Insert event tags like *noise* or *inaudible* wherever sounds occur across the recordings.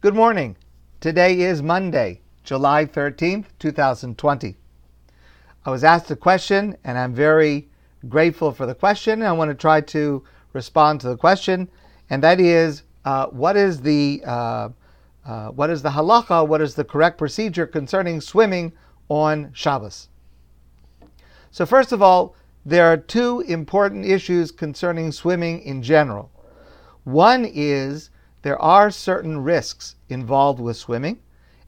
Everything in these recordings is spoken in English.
Good morning. Today is Monday, July 13th, 2020. I was asked a question and I'm very grateful for the question. I want to try to respond to the question, and that is uh, what is the uh, uh, what is the halacha? What is the correct procedure concerning swimming on Shabbos? So first of all, there are two important issues concerning swimming in general. One is there are certain risks involved with swimming,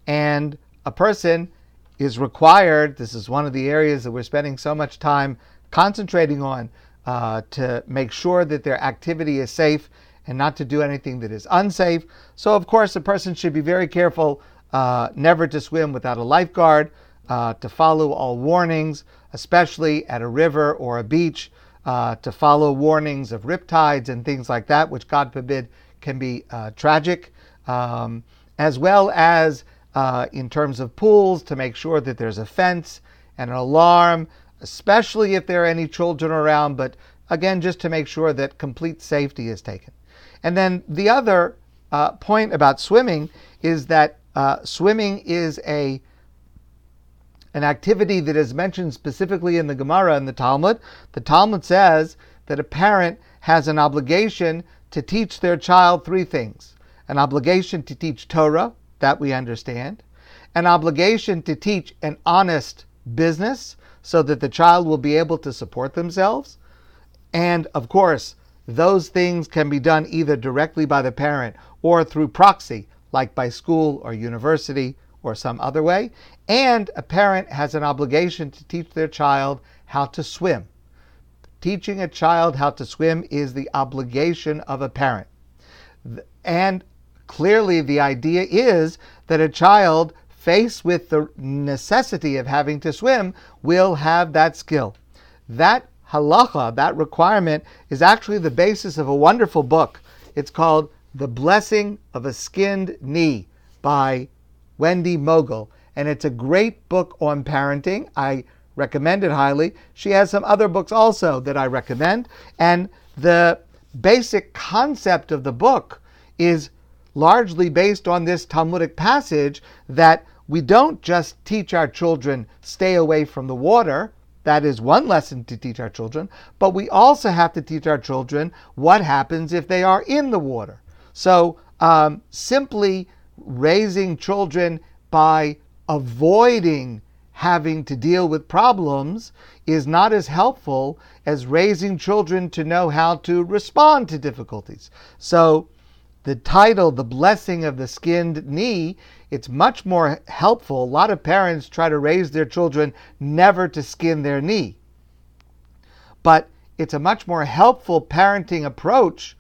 and a person is required, this is one of the areas that we're spending so much time concentrating on, uh, to make sure that their activity is safe and not to do anything that is unsafe. So, of course, a person should be very careful uh, never to swim without a lifeguard, uh, to follow all warnings, especially at a river or a beach, uh, to follow warnings of riptides and things like that, which, God forbid, can be uh, tragic, um, as well as uh, in terms of pools to make sure that there's a fence and an alarm, especially if there are any children around, but again, just to make sure that complete safety is taken. And then the other uh, point about swimming is that uh, swimming is a an activity that is mentioned specifically in the Gemara and the Talmud. The Talmud says that a parent has an obligation to teach their child three things an obligation to teach Torah, that we understand, an obligation to teach an honest business so that the child will be able to support themselves, and of course, those things can be done either directly by the parent or through proxy, like by school or university or some other way. And a parent has an obligation to teach their child how to swim. Teaching a child how to swim is the obligation of a parent. And clearly, the idea is that a child faced with the necessity of having to swim will have that skill. That halacha, that requirement, is actually the basis of a wonderful book. It's called The Blessing of a Skinned Knee by Wendy Mogel. And it's a great book on parenting. I recommend it highly. She has some other books also that I recommend. And the basic concept of the book is largely based on this Talmudic passage that we don't just teach our children stay away from the water. That is one lesson to teach our children, but we also have to teach our children what happens if they are in the water. So, um, simply raising children by avoiding having to deal with problems is not as helpful as raising children to know how to respond to difficulties. So, the title, The Blessing of the Skinned Knee, it's much more helpful. A lot of parents try to raise their children never to skin their knee. But it's a much more helpful parenting approach.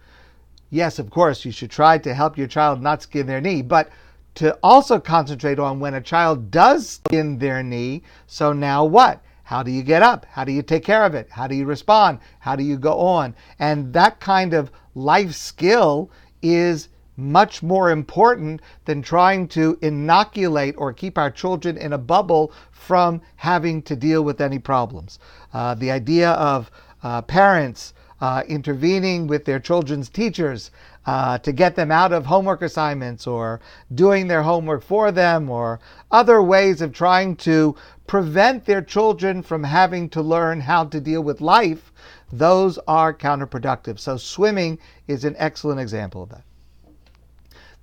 Yes, of course, you should try to help your child not skin their knee, but to also concentrate on when a child does skin their knee. So now what? How do you get up? How do you take care of it? How do you respond? How do you go on? And that kind of life skill is much more important than trying to inoculate or keep our children in a bubble from having to deal with any problems. Uh, the idea of uh, parents uh, intervening with their children's teachers uh, to get them out of homework assignments or doing their homework for them or other ways of trying to prevent their children from having to learn how to deal with life, those are counterproductive. So, swimming is an excellent example of that.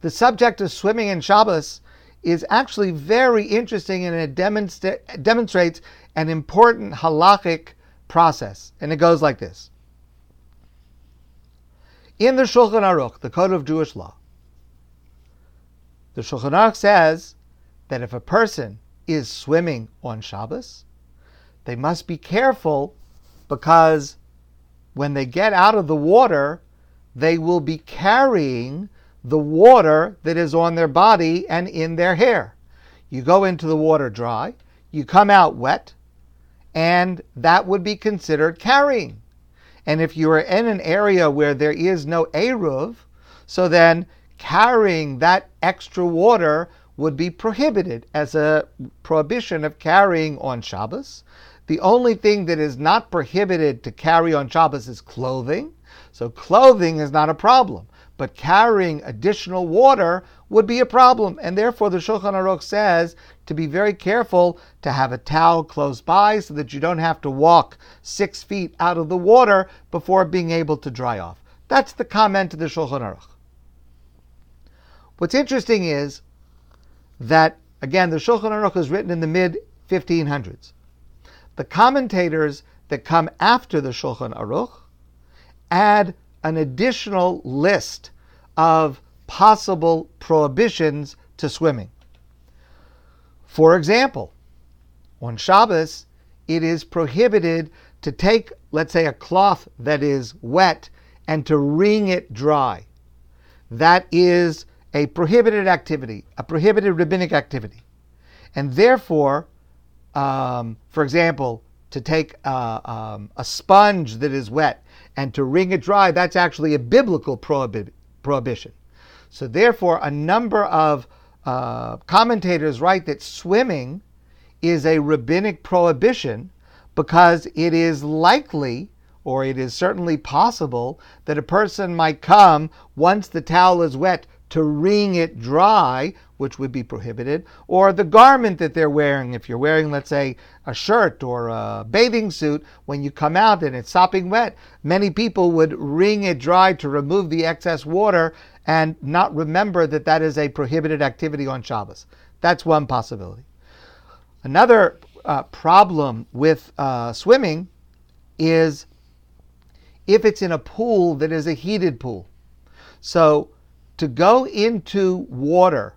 The subject of swimming in Shabbos is actually very interesting and it demonstra- demonstrates an important halachic process. And it goes like this in the Shulchan Aruch, the Code of Jewish Law, the Shulchan Aruch says that if a person is swimming on Shabbos, they must be careful because when they get out of the water, they will be carrying the water that is on their body and in their hair. You go into the water dry, you come out wet, and that would be considered carrying. And if you are in an area where there is no Eruv, so then carrying that extra water would be prohibited as a prohibition of carrying on Shabbos. The only thing that is not prohibited to carry on Shabbos is clothing. So clothing is not a problem. But carrying additional water would be a problem. And therefore, the Shulchan Aruch says to be very careful to have a towel close by so that you don't have to walk six feet out of the water before being able to dry off. That's the comment of the Shulchan Aruch. What's interesting is that, again, the Shulchan Aruch is written in the mid 1500s. The commentators that come after the Shulchan Aruch add an additional list of possible prohibitions to swimming. For example, on Shabbos, it is prohibited to take, let's say, a cloth that is wet and to wring it dry. That is a prohibited activity, a prohibited rabbinic activity. And therefore, um, for example, to take uh, um, a sponge that is wet and to wring it dry, that's actually a biblical prohibi- prohibition. So, therefore, a number of uh, commentators write that swimming is a rabbinic prohibition because it is likely or it is certainly possible that a person might come once the towel is wet to wring it dry, which would be prohibited, or the garment that they're wearing. If you're wearing, let's say, a shirt or a bathing suit, when you come out and it's sopping wet, many people would wring it dry to remove the excess water and not remember that that is a prohibited activity on Shabbos. That's one possibility. Another uh, problem with uh, swimming is if it's in a pool that is a heated pool. So to go into water,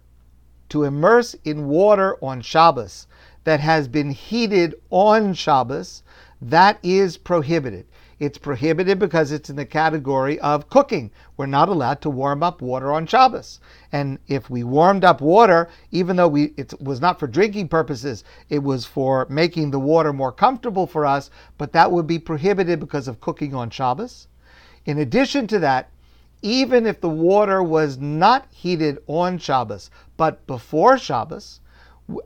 to immerse in water on Shabbos that has been heated on Shabbos, that is prohibited. It's prohibited because it's in the category of cooking. We're not allowed to warm up water on Shabbos. And if we warmed up water, even though we, it was not for drinking purposes, it was for making the water more comfortable for us, but that would be prohibited because of cooking on Shabbos. In addition to that, even if the water was not heated on Shabbos, but before Shabbos,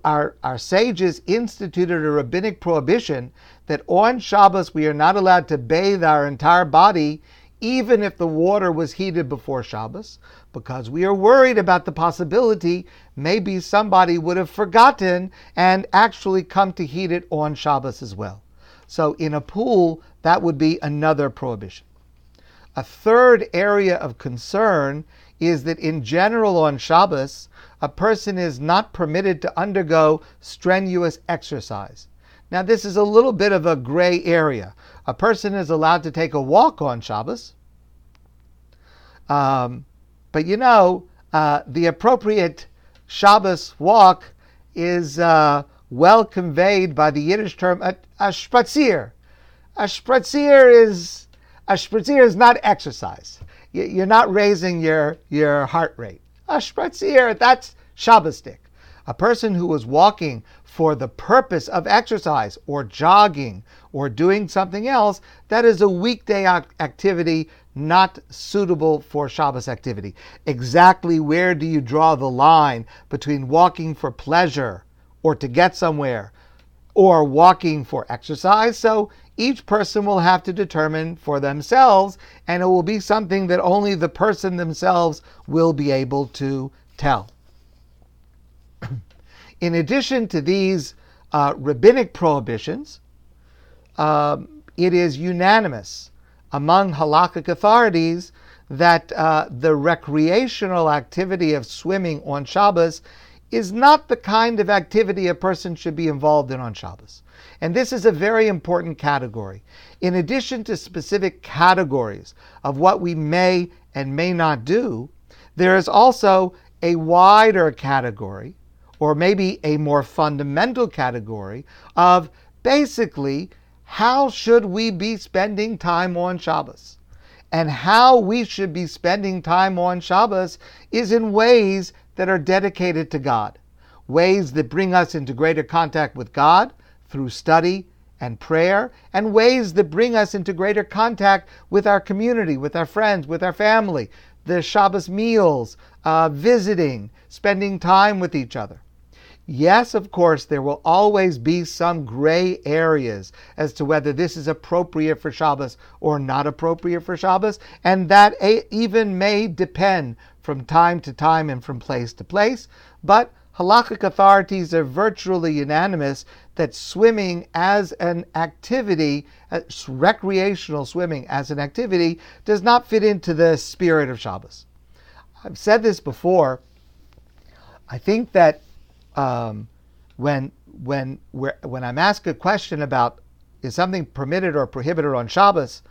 our, our sages instituted a rabbinic prohibition that on Shabbos we are not allowed to bathe our entire body, even if the water was heated before Shabbos, because we are worried about the possibility maybe somebody would have forgotten and actually come to heat it on Shabbos as well. So in a pool, that would be another prohibition. A third area of concern is that in general on Shabbos, a person is not permitted to undergo strenuous exercise. Now, this is a little bit of a gray area. A person is allowed to take a walk on Shabbos, um, but you know, uh, the appropriate Shabbos walk is uh, well conveyed by the Yiddish term a, a. A spazier is a spazier is not exercise. You're not raising your, your heart rate. A spazier, that's Shabbosdik. A person who was walking for the purpose of exercise or jogging or doing something else, that is a weekday activity not suitable for Shabbos activity. Exactly where do you draw the line between walking for pleasure or to get somewhere or walking for exercise? So each person will have to determine for themselves, and it will be something that only the person themselves will be able to tell. *clears throat* In addition to these uh, rabbinic prohibitions, um, it is unanimous among halakhic authorities that uh, the recreational activity of swimming on Shabbos is not the kind of activity a person should be involved in on Shabbos. And this is a very important category. In addition to specific categories of what we may and may not do, there is also a wider category, or maybe a more fundamental category, of basically how should we be spending time on Shabbos? And how we should be spending time on Shabbos is in ways that are dedicated to God, ways that bring us into greater contact with God through study and prayer, and ways that bring us into greater contact with our community, with our friends, with our family, the Shabbos meals, uh, visiting, spending time with each other. Yes, of course, there will always be some gray areas as to whether this is appropriate for Shabbos or not appropriate for Shabbos, and that even may depend from time to time and from place to place. But halakhic authorities are virtually unanimous that swimming as an activity, uh, recreational swimming as an activity, does not fit into the spirit of Shabbos. I've said this before. I think that um, when when when I'm asked a question about is something permitted or prohibited on Shabbos,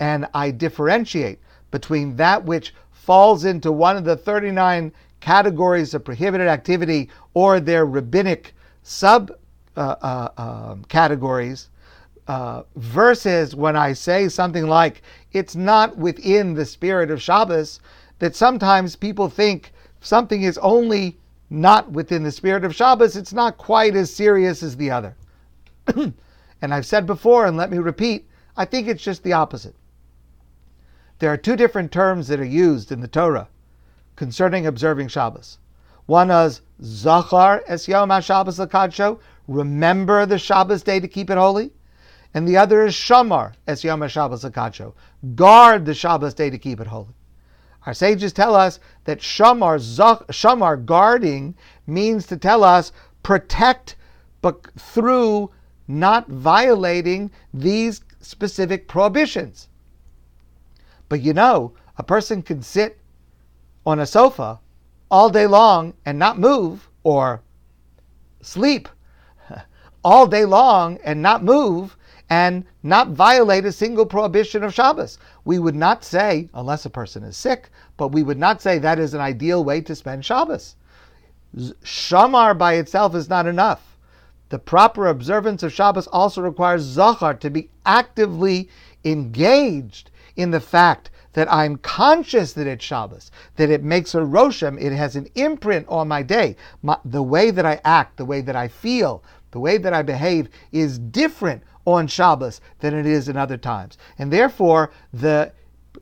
and I differentiate between that which falls into one of the 39 categories of prohibited activity or their rabbinic sub uh, uh, um, categories, uh, versus when I say something like it's not within the spirit of Shabbos, that sometimes people think something is only not within the spirit of Shabbos, it's not quite as serious as the other. *clears throat* and I've said before, and let me repeat, I think it's just the opposite. There are two different terms that are used in the Torah concerning observing Shabbos. One is Zachar es Yom HaShabbos Lakadsho, remember the Shabbos day to keep it holy. And the other is Shamar es Yom HaShabbos Lakadsho, guard the Shabbos day to keep it holy. Our sages tell us that shamar, shamar guarding means to tell us protect, but through not violating these specific prohibitions. But you know, a person can sit on a sofa all day long and not move, or sleep *laughs* all day long and not move, and not violate a single prohibition of Shabbos. We would not say, unless a person is sick, but we would not say that is an ideal way to spend Shabbos. Shamar by itself is not enough. The proper observance of Shabbos also requires Zachar to be actively engaged in the fact that I'm conscious that it's Shabbos, that it makes a roshem, it has an imprint on my day. My, the way that I act, the way that I feel, the way that I behave is different on Shabbos than it is in other times. And therefore, the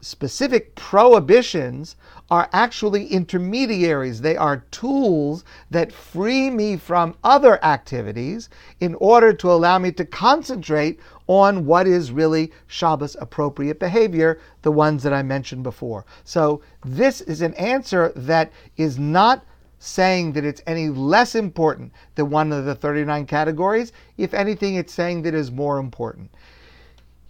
specific prohibitions are actually intermediaries. They are tools that free me from other activities in order to allow me to concentrate on what is really Shabbos appropriate behavior, the ones that I mentioned before. So, this is an answer that is not saying that it's any less important than one of the 39 categories. If anything, it's saying that it is more important.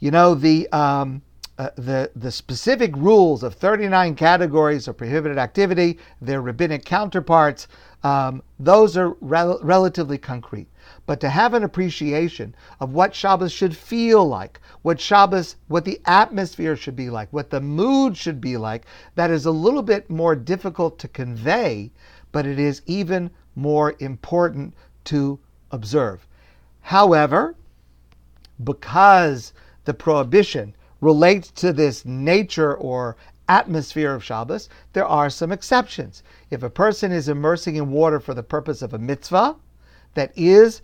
You know, the, um, uh, the, the specific rules of 39 categories of prohibited activity, their rabbinic counterparts, um, those are rel- relatively concrete. But to have an appreciation of what Shabbos should feel like, what Shabbos, what the atmosphere should be like, what the mood should be like, that is a little bit more difficult to convey but it is even more important to observe. However, because the prohibition relates to this nature or atmosphere of Shabbos, there are some exceptions. If a person is immersing in water for the purpose of a mitzvah that is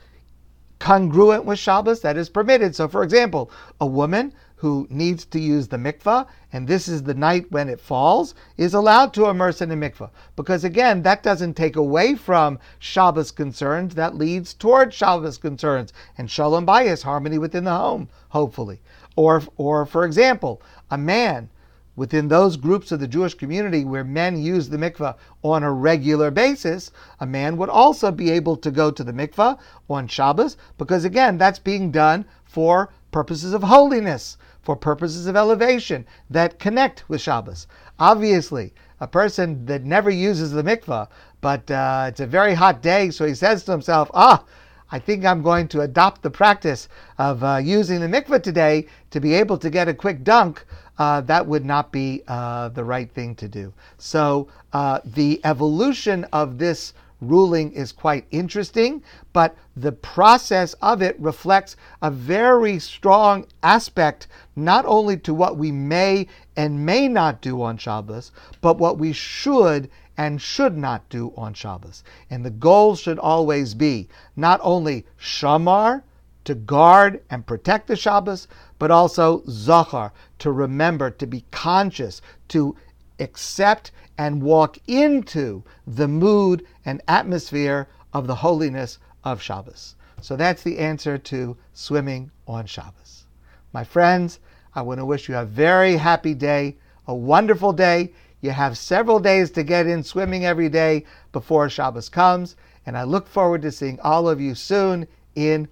congruent with Shabbos, that is permitted. So, for example, a woman who needs to use the mikvah, and this is the night when it falls, is allowed to immerse in the mikvah. Because again, that doesn't take away from Shabbos concerns, that leads toward Shabbos concerns and shalom bayis, harmony within the home, hopefully. Or, or for example, a man within those groups of the Jewish community where men use the mikvah on a regular basis, a man would also be able to go to the mikvah on Shabbos, because again, that's being done for purposes of holiness for purposes of elevation that connect with Shabbos. Obviously, a person that never uses the mikvah, but uh, it's a very hot day, so he says to himself, ah, I think I'm going to adopt the practice of uh, using the mikvah today to be able to get a quick dunk. Uh, that would not be uh, the right thing to do. So, uh, the evolution of this ruling is quite interesting, but the process of it reflects a very strong aspect not only to what we may and may not do on Shabbos, but what we should and should not do on Shabbos. And the goal should always be not only shamar, to guard and protect the Shabbos, but also zachar, to remember, to be conscious, to accept and walk into the mood and atmosphere of the holiness of Shabbos. So that's the answer to swimming on Shabbos. My friends, I want to wish you a very happy day, a wonderful day. You have several days to get in swimming every day before Shabbos comes, and I look forward to seeing all of you soon in